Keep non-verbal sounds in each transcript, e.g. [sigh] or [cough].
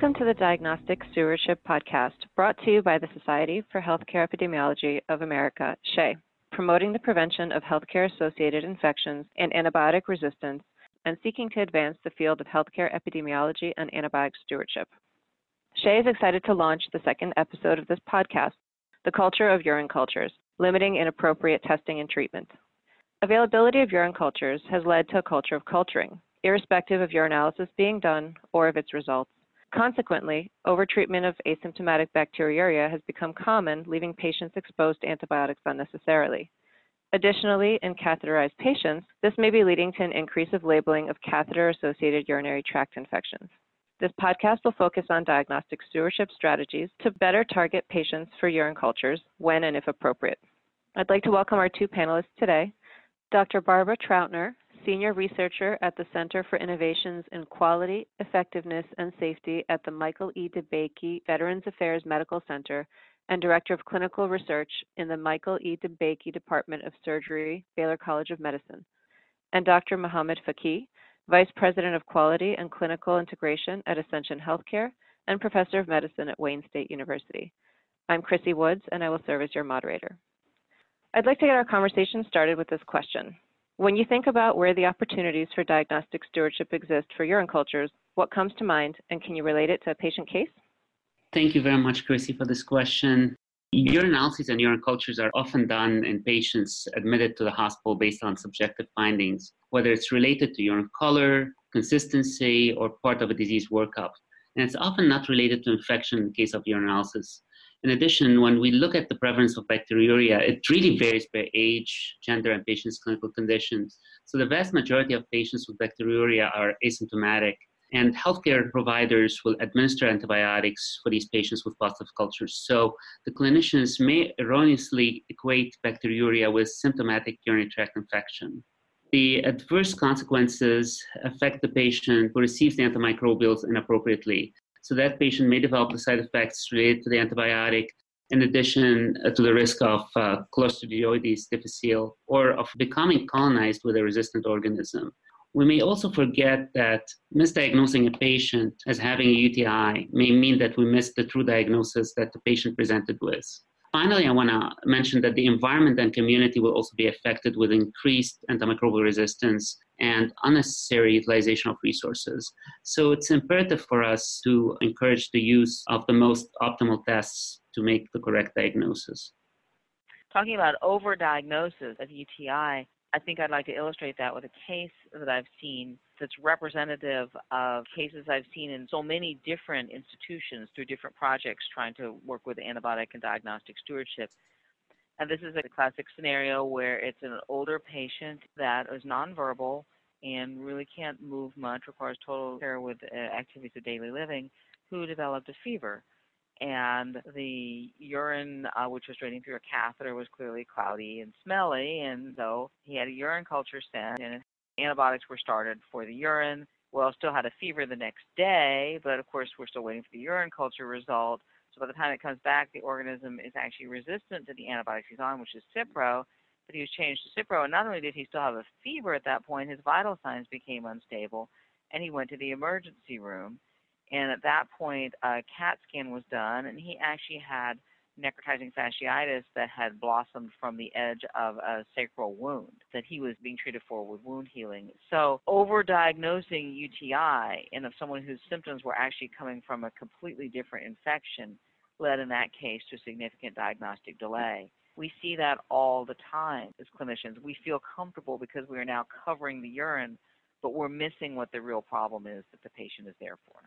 Welcome to the Diagnostic Stewardship Podcast, brought to you by the Society for Healthcare Epidemiology of America, SHEA, promoting the prevention of healthcare associated infections and antibiotic resistance and seeking to advance the field of healthcare epidemiology and antibiotic stewardship. SHEA is excited to launch the second episode of this podcast, The Culture of Urine Cultures, Limiting Inappropriate Testing and Treatment. Availability of urine cultures has led to a culture of culturing, irrespective of urinalysis being done or of its results. Consequently, overtreatment of asymptomatic bacteriuria has become common, leaving patients exposed to antibiotics unnecessarily. Additionally, in catheterized patients, this may be leading to an increase of labeling of catheter associated urinary tract infections. This podcast will focus on diagnostic stewardship strategies to better target patients for urine cultures when and if appropriate. I'd like to welcome our two panelists today Dr. Barbara Trautner, Senior Researcher at the Center for Innovations in Quality, Effectiveness, and Safety at the Michael E. DeBakey Veterans Affairs Medical Center and Director of Clinical Research in the Michael E. DeBakey Department of Surgery, Baylor College of Medicine, and Dr. Mohammed Fakih, Vice President of Quality and Clinical Integration at Ascension Healthcare and Professor of Medicine at Wayne State University. I'm Chrissy Woods, and I will serve as your moderator. I'd like to get our conversation started with this question. When you think about where the opportunities for diagnostic stewardship exist for urine cultures, what comes to mind, and can you relate it to a patient case? Thank you very much, Chrissy, for this question. Urine analyses and urine cultures are often done in patients admitted to the hospital based on subjective findings, whether it's related to urine color, consistency, or part of a disease workup. And it's often not related to infection in the case of urinalysis. In addition, when we look at the prevalence of bacteriuria, it really varies by age, gender, and patient's clinical conditions. So the vast majority of patients with bacteriuria are asymptomatic, and healthcare providers will administer antibiotics for these patients with positive cultures. So the clinicians may erroneously equate bacteriuria with symptomatic urinary tract infection. The adverse consequences affect the patient who receives the antimicrobials inappropriately. So that patient may develop the side effects related to the antibiotic, in addition uh, to the risk of uh, Clostridioides difficile or of becoming colonized with a resistant organism. We may also forget that misdiagnosing a patient as having a UTI may mean that we miss the true diagnosis that the patient presented with. Finally, I want to mention that the environment and community will also be affected with increased antimicrobial resistance and unnecessary utilization of resources. So it's imperative for us to encourage the use of the most optimal tests to make the correct diagnosis. Talking about overdiagnosis of UTI, I think I'd like to illustrate that with a case that I've seen that's representative of cases I've seen in so many different institutions through different projects trying to work with antibiotic and diagnostic stewardship. And this is a classic scenario where it's an older patient that is nonverbal and really can't move much, requires total care with uh, activities of daily living, who developed a fever. And the urine, uh, which was draining through a catheter, was clearly cloudy and smelly. And so he had a urine culture sent, and antibiotics were started for the urine. Well, still had a fever the next day, but of course, we're still waiting for the urine culture result. So by the time it comes back, the organism is actually resistant to the antibiotics he's on, which is Cipro. But he was changed to Cipro, and not only did he still have a fever at that point, his vital signs became unstable, and he went to the emergency room. And at that point, a CAT scan was done, and he actually had necrotizing fasciitis that had blossomed from the edge of a sacral wound that he was being treated for with wound healing. So, overdiagnosing UTI and of someone whose symptoms were actually coming from a completely different infection led in that case to significant diagnostic delay. We see that all the time as clinicians. We feel comfortable because we are now covering the urine, but we're missing what the real problem is that the patient is there for.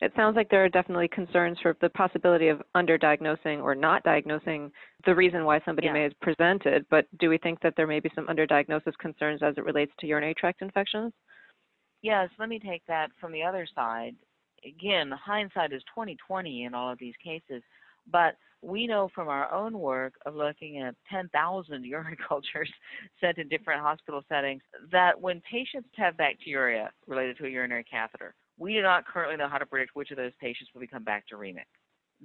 It sounds like there are definitely concerns for the possibility of underdiagnosing or not diagnosing the reason why somebody yeah. may have presented, but do we think that there may be some underdiagnosis concerns as it relates to urinary tract infections? Yes, let me take that from the other side. Again, hindsight is 2020 in all of these cases, but we know from our own work of looking at 10,000 [laughs] urine cultures sent in different hospital settings that when patients have bacteria related to a urinary catheter, we do not currently know how to predict which of those patients will become bacteremic.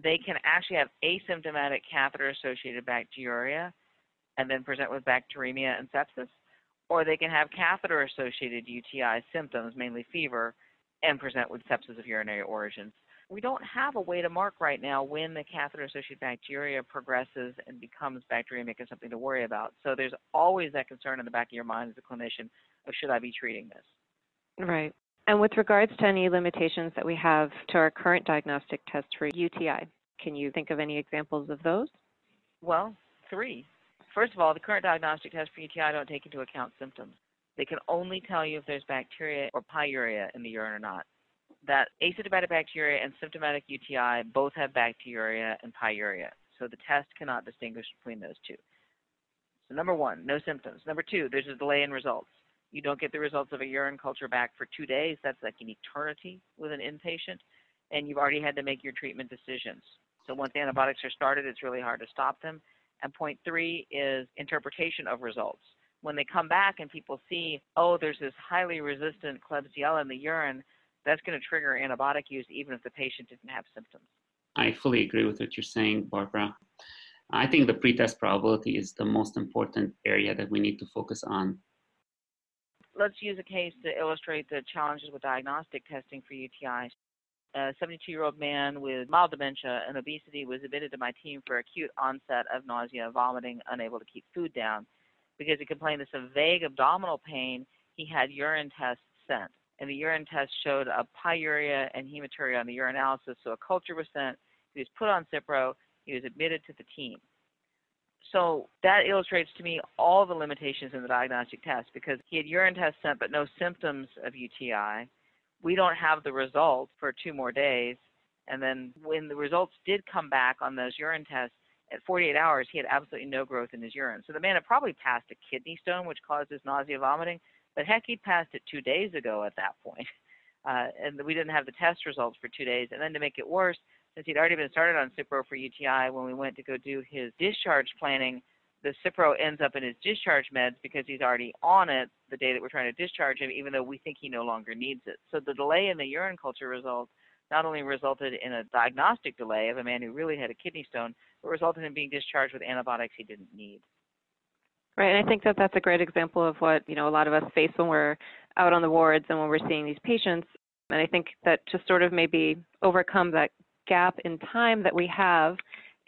They can actually have asymptomatic catheter associated bacteriuria and then present with bacteremia and sepsis, or they can have catheter associated UTI symptoms, mainly fever, and present with sepsis of urinary origins we don't have a way to mark right now when the catheter associated bacteria progresses and becomes bacteremic and something to worry about. So there's always that concern in the back of your mind as a clinician of should I be treating this? Right. And with regards to any limitations that we have to our current diagnostic test for UTI, can you think of any examples of those? Well, three. First of all, the current diagnostic test for UTI don't take into account symptoms. They can only tell you if there's bacteria or pyuria in the urine or not that asymptomatic bacteria and symptomatic UTI both have bacteria and pyuria. So the test cannot distinguish between those two. So number one, no symptoms. Number two, there's a delay in results. You don't get the results of a urine culture back for two days. That's like an eternity with an inpatient. And you've already had to make your treatment decisions. So once antibiotics are started, it's really hard to stop them. And point three is interpretation of results. When they come back and people see, oh, there's this highly resistant Klebsiella in the urine, that's going to trigger antibiotic use even if the patient didn't have symptoms. I fully agree with what you're saying, Barbara. I think the pretest probability is the most important area that we need to focus on. Let's use a case to illustrate the challenges with diagnostic testing for UTIs. A 72 year old man with mild dementia and obesity was admitted to my team for acute onset of nausea, vomiting, unable to keep food down. Because he complained of some vague abdominal pain, he had urine tests sent and the urine test showed a pyuria and hematuria on the urinalysis. So a culture was sent. He was put on Cipro. He was admitted to the team. So that illustrates to me all the limitations in the diagnostic test because he had urine tests sent but no symptoms of UTI. We don't have the results for two more days. And then when the results did come back on those urine tests, at 48 hours, he had absolutely no growth in his urine. So the man had probably passed a kidney stone, which causes nausea, vomiting, but heck, he passed it two days ago at that point. [laughs] Uh, and we didn't have the test results for two days. And then to make it worse, since he'd already been started on Cipro for UTI, when we went to go do his discharge planning, the Cipro ends up in his discharge meds because he's already on it the day that we're trying to discharge him, even though we think he no longer needs it. So the delay in the urine culture results not only resulted in a diagnostic delay of a man who really had a kidney stone, but resulted in being discharged with antibiotics he didn't need. Right, and I think that that's a great example of what you know a lot of us face when we're out on the wards and when we're seeing these patients. And I think that to sort of maybe overcome that gap in time that we have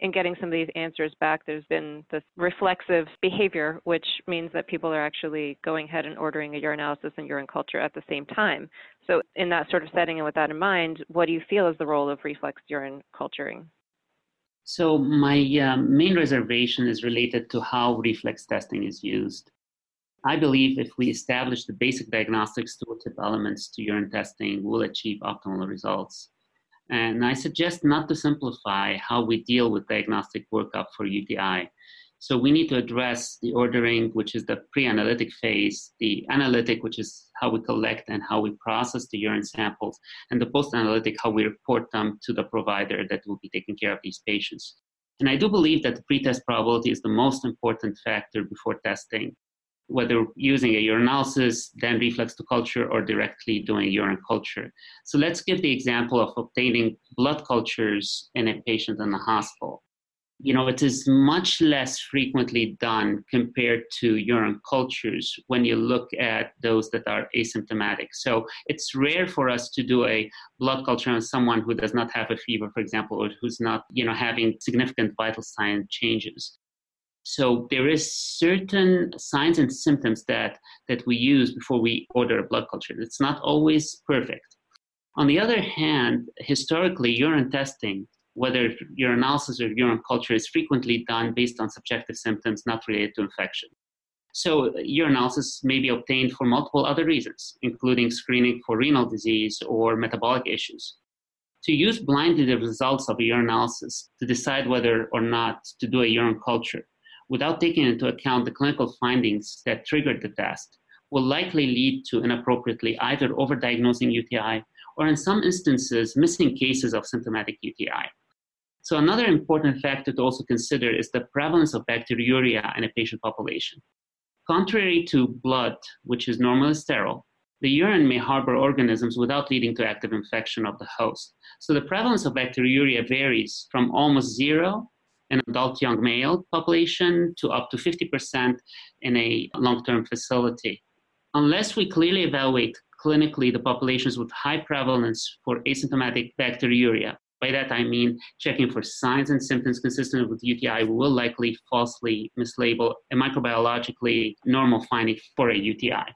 in getting some of these answers back, there's been this reflexive behavior, which means that people are actually going ahead and ordering a urinalysis and urine culture at the same time. So, in that sort of setting and with that in mind, what do you feel is the role of reflex urine culturing? So my um, main reservation is related to how reflex testing is used. I believe if we establish the basic diagnostic stewardship elements to urine testing, we'll achieve optimal results. And I suggest not to simplify how we deal with diagnostic workup for UTI. So we need to address the ordering, which is the pre-analytic phase, the analytic, which is how we collect and how we process the urine samples, and the post-analytic, how we report them to the provider that will be taking care of these patients. And I do believe that the pretest probability is the most important factor before testing, whether using a urinalysis, then reflex to culture, or directly doing urine culture. So let's give the example of obtaining blood cultures in a patient in the hospital you know, it is much less frequently done compared to urine cultures when you look at those that are asymptomatic. So it's rare for us to do a blood culture on someone who does not have a fever, for example, or who's not, you know, having significant vital sign changes. So there is certain signs and symptoms that that we use before we order a blood culture. It's not always perfect. On the other hand, historically, urine testing whether urinalysis or urine culture is frequently done based on subjective symptoms not related to infection. So, urinalysis may be obtained for multiple other reasons, including screening for renal disease or metabolic issues. To use blindly the results of a urinalysis to decide whether or not to do a urine culture without taking into account the clinical findings that triggered the test will likely lead to inappropriately either overdiagnosing UTI or, in some instances, missing cases of symptomatic UTI. So another important factor to also consider is the prevalence of bacteriuria in a patient population. Contrary to blood, which is normally sterile, the urine may harbor organisms without leading to active infection of the host. So the prevalence of bacteriuria varies from almost zero in adult young male population to up to 50% in a long-term facility. Unless we clearly evaluate clinically the populations with high prevalence for asymptomatic bacteriuria. By that I mean checking for signs and symptoms consistent with UTI will likely falsely mislabel a microbiologically normal finding for a UTI.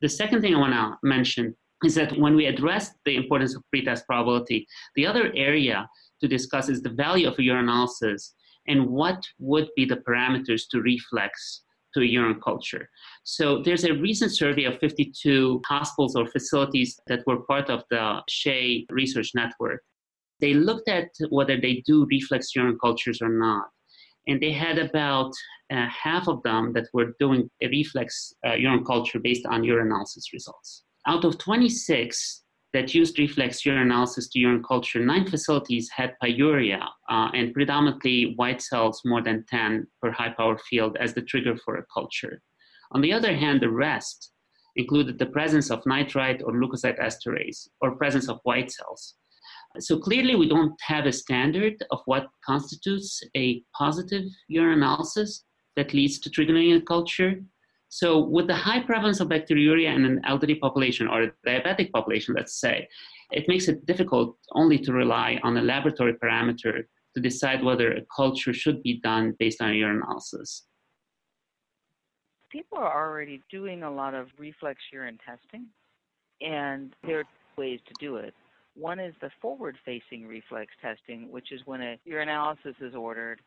The second thing I want to mention is that when we address the importance of pretest probability, the other area to discuss is the value of a urinalysis and what would be the parameters to reflex to a urine culture. So there's a recent survey of 52 hospitals or facilities that were part of the SHEA research network. They looked at whether they do reflex urine cultures or not. And they had about uh, half of them that were doing a reflex uh, urine culture based on urinalysis results. Out of 26, that used reflex urinalysis to urine culture, nine facilities had pyuria uh, and predominantly white cells more than 10 per high power field as the trigger for a culture. On the other hand, the rest included the presence of nitrite or leukocyte esterase or presence of white cells. So clearly, we don't have a standard of what constitutes a positive urinalysis that leads to triggering a culture. So, with the high prevalence of bacteriuria in an elderly population or a diabetic population, let's say, it makes it difficult only to rely on a laboratory parameter to decide whether a culture should be done based on urinalysis. People are already doing a lot of reflex urine testing, and there are ways to do it. One is the forward facing reflex testing, which is when a urinalysis is ordered,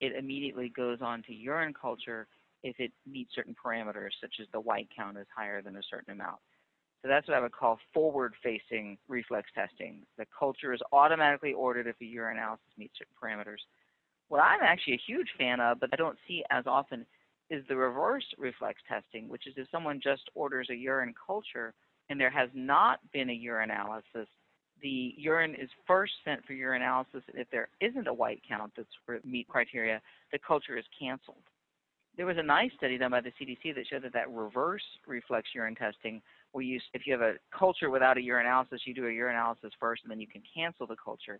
it immediately goes on to urine culture if it meets certain parameters, such as the white count is higher than a certain amount. So that's what I would call forward-facing reflex testing. The culture is automatically ordered if a urinalysis meets certain parameters. What I'm actually a huge fan of, but I don't see as often, is the reverse reflex testing, which is if someone just orders a urine culture and there has not been a urinalysis, the urine is first sent for urinalysis. And if there isn't a white count that's meet criteria, the culture is canceled there was a nice study done by the CDC that showed that that reverse reflex urine testing, where you, if you have a culture without a urinalysis, you do a urinalysis first and then you can cancel the culture.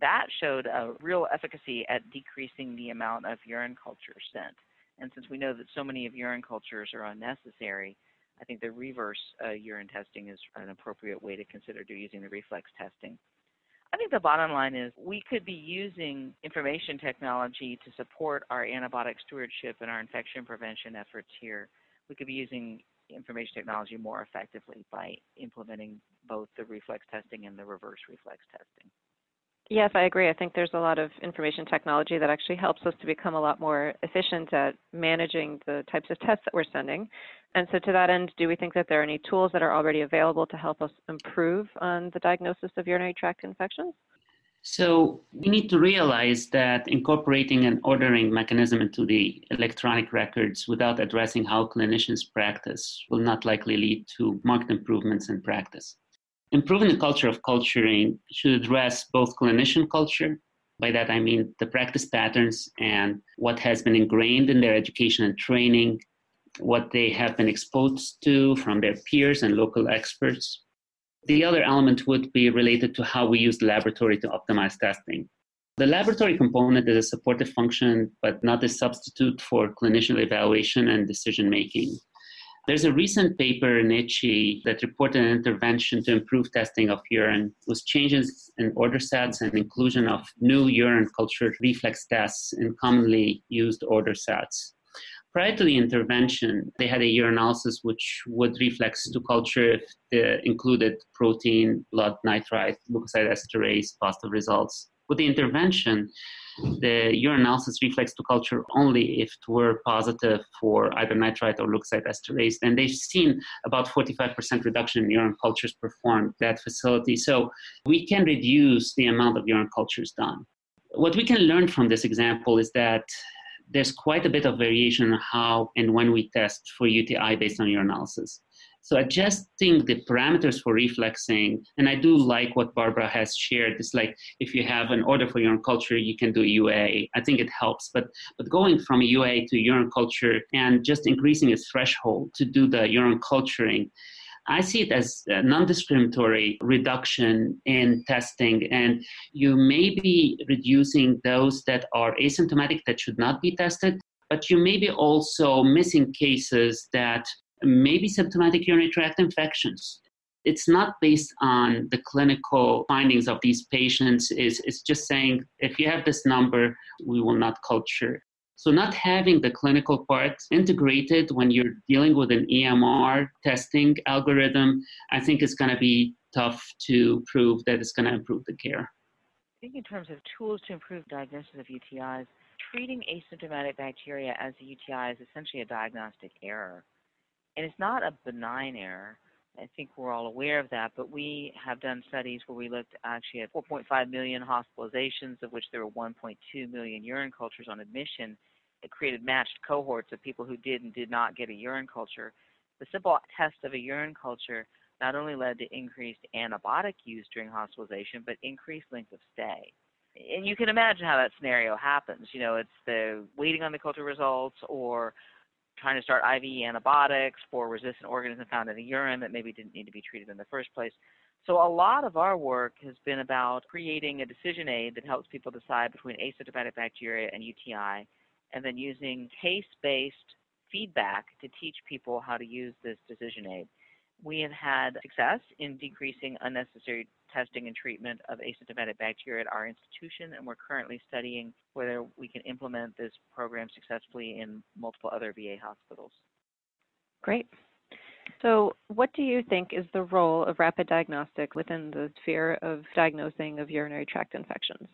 That showed a real efficacy at decreasing the amount of urine culture sent. And since we know that so many of urine cultures are unnecessary, I think the reverse uh, urine testing is an appropriate way to consider using the reflex testing. I think the bottom line is we could be using information technology to support our antibiotic stewardship and our infection prevention efforts here. We could be using information technology more effectively by implementing both the reflex testing and the reverse reflex testing. Yes, I agree. I think there's a lot of information technology that actually helps us to become a lot more efficient at managing the types of tests that we're sending. And so, to that end, do we think that there are any tools that are already available to help us improve on the diagnosis of urinary tract infections? So, we need to realize that incorporating an ordering mechanism into the electronic records without addressing how clinicians practice will not likely lead to marked improvements in practice. Improving the culture of culturing should address both clinician culture, by that I mean the practice patterns and what has been ingrained in their education and training, what they have been exposed to from their peers and local experts. The other element would be related to how we use the laboratory to optimize testing. The laboratory component is a supportive function, but not a substitute for clinician evaluation and decision making. There's a recent paper in ICHE that reported an intervention to improve testing of urine with changes in order sets and inclusion of new urine culture reflex tests in commonly used order sets. Prior to the intervention, they had a urinalysis which would reflex to culture if included protein, blood nitrite, leukocyte esterase, positive results. With the intervention, the urinalysis reflex to culture only if it were positive for either nitrite or leukocyte esterase. And they've seen about 45% reduction in urine cultures performed at that facility. So we can reduce the amount of urine cultures done. What we can learn from this example is that there's quite a bit of variation in how and when we test for UTI based on urinalysis. So adjusting the parameters for reflexing, and I do like what Barbara has shared. It's like if you have an order for urine culture, you can do UA. I think it helps, but but going from UA to urine culture and just increasing its threshold to do the urine culturing. I see it as non discriminatory reduction in testing, and you may be reducing those that are asymptomatic that should not be tested, but you may be also missing cases that maybe symptomatic urinary tract infections. it's not based on the clinical findings of these patients. Is it's just saying if you have this number we will not culture. So not having the clinical part integrated when you're dealing with an emr testing algorithm i think is going to be tough to prove that it's going to improve the care. I think in terms of tools to improve diagnosis of utis treating asymptomatic bacteria as a uti is essentially a diagnostic error and it's not a benign error I think we're all aware of that, but we have done studies where we looked actually at 4.5 million hospitalizations, of which there were 1.2 million urine cultures on admission. It created matched cohorts of people who did and did not get a urine culture. The simple test of a urine culture not only led to increased antibiotic use during hospitalization, but increased length of stay. And you can imagine how that scenario happens. You know, it's the waiting on the culture results or trying to start IV antibiotics for resistant organisms found in the urine that maybe didn't need to be treated in the first place. So a lot of our work has been about creating a decision aid that helps people decide between asymptomatic bacteria and UTI, and then using case-based feedback to teach people how to use this decision aid. We have had success in decreasing unnecessary testing and treatment of asymptomatic bacteria at our institution, and we're currently studying whether we can implement this program successfully in multiple other VA hospitals. Great. So, what do you think is the role of rapid diagnostic within the sphere of diagnosing of urinary tract infections?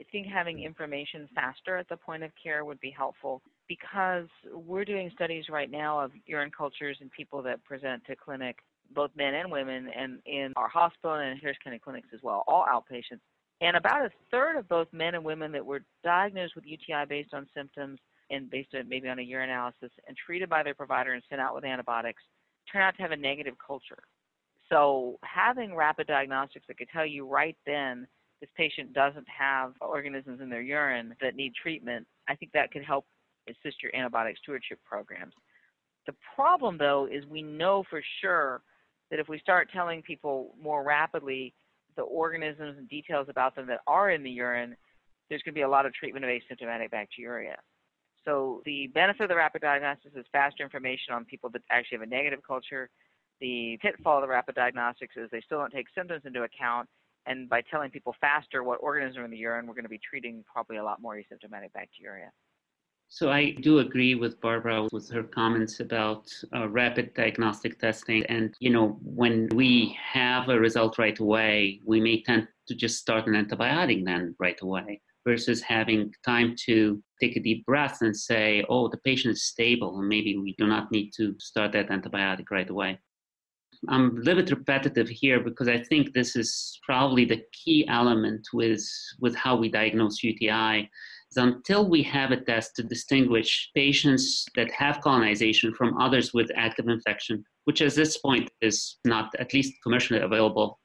I think having information faster at the point of care would be helpful because we're doing studies right now of urine cultures and people that present to clinic both men and women, and in our hospital and Harris County clinics as well, all outpatients. And about a third of both men and women that were diagnosed with UTI based on symptoms and based on maybe on a urinalysis and treated by their provider and sent out with antibiotics turn out to have a negative culture. So having rapid diagnostics that could tell you right then this patient doesn't have organisms in their urine that need treatment, I think that could help assist your antibiotic stewardship programs. The problem, though, is we know for sure that if we start telling people more rapidly the organisms and details about them that are in the urine, there's going to be a lot of treatment of asymptomatic bacteria. So the benefit of the rapid diagnostics is faster information on people that actually have a negative culture. The pitfall of the rapid diagnostics is they still don't take symptoms into account. And by telling people faster what organisms are in the urine, we're going to be treating probably a lot more asymptomatic bacteria. So I do agree with Barbara with her comments about uh, rapid diagnostic testing. And, you know, when we have a result right away, we may tend to just start an antibiotic then right away versus having time to take a deep breath and say, oh, the patient is stable and maybe we do not need to start that antibiotic right away. I'm a little bit repetitive here because I think this is probably the key element with, with how we diagnose UTI until we have a test to distinguish patients that have colonization from others with active infection, which at this point is not at least commercially available,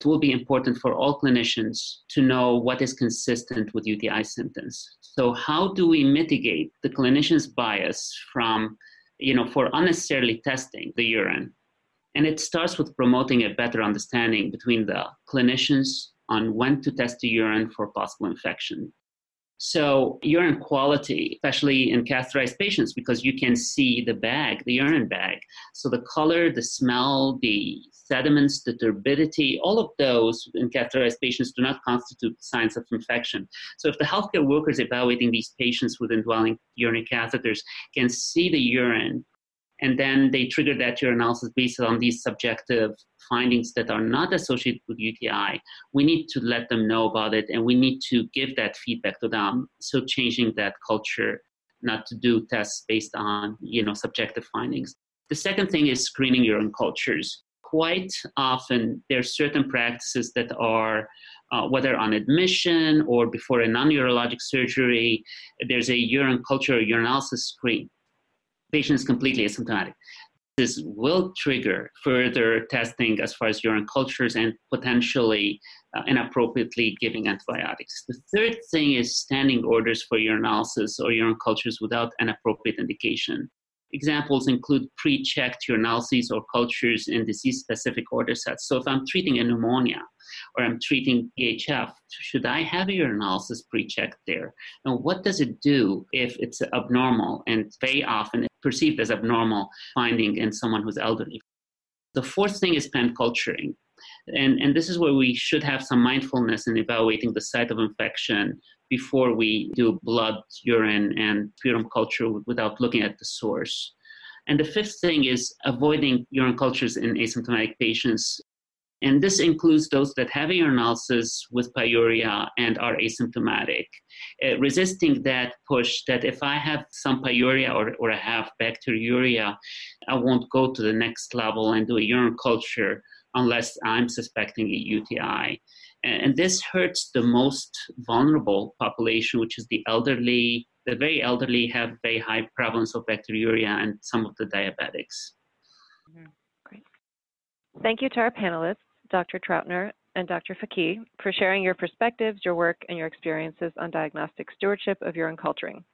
it will be important for all clinicians to know what is consistent with UTI symptoms. So, how do we mitigate the clinician's bias from, you know, for unnecessarily testing the urine? And it starts with promoting a better understanding between the clinicians on when to test the urine for possible infection so urine quality, especially in catheterized patients, because you can see the bag, the urine bag. So the color, the smell, the sediments, the turbidity, all of those in catheterized patients do not constitute signs of infection. So if the healthcare workers evaluating these patients with indwelling urinary catheters can see the urine and then they trigger that urinalysis based on these subjective findings that are not associated with UTI, we need to let them know about it and we need to give that feedback to them. So changing that culture not to do tests based on you know subjective findings. The second thing is screening urine cultures. Quite often, there are certain practices that are uh, whether on admission or before a non-urologic surgery, there's a urine culture or urinalysis screen patient is completely asymptomatic. This will trigger further testing as far as urine cultures and potentially uh, inappropriately giving antibiotics. The third thing is standing orders for urinalysis or urine cultures without an appropriate indication. Examples include pre checked urinalyses or cultures in disease specific order sets. So, if I'm treating a pneumonia or I'm treating CHF, should I have a urinalysis pre checked there? And what does it do if it's abnormal and very often perceived as abnormal finding in someone who's elderly? The fourth thing is pan culturing. And, and this is where we should have some mindfulness in evaluating the site of infection before we do blood, urine, and sputum culture without looking at the source. And the fifth thing is avoiding urine cultures in asymptomatic patients. And this includes those that have urinalysis with pyuria and are asymptomatic. Uh, resisting that push that if I have some pyuria or, or I have bacteriuria, I won't go to the next level and do a urine culture unless I'm suspecting a UTI. And this hurts the most vulnerable population, which is the elderly. The very elderly have very high prevalence of bacteriuria and some of the diabetics. Mm-hmm. Great. Thank you to our panelists, Dr. Trautner and Dr. Fakih, for sharing your perspectives, your work, and your experiences on diagnostic stewardship of urine culturing.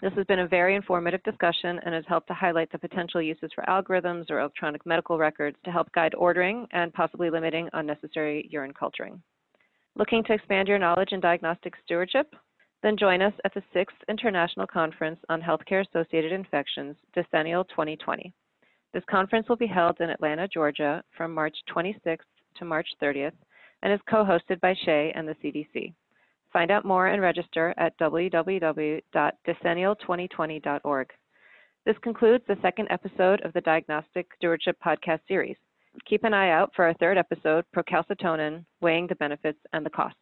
This has been a very informative discussion and has helped to highlight the potential uses for algorithms or electronic medical records to help guide ordering and possibly limiting unnecessary urine culturing. Looking to expand your knowledge in diagnostic stewardship? Then join us at the 6th International Conference on Healthcare Associated Infections, Decennial 2020. This conference will be held in Atlanta, Georgia from March 26th to March 30th and is co-hosted by SHEA and the CDC. Find out more and register at www.decennial2020.org. This concludes the second episode of the Diagnostic Stewardship Podcast series. Keep an eye out for our third episode, Procalcitonin, Weighing the Benefits and the Costs.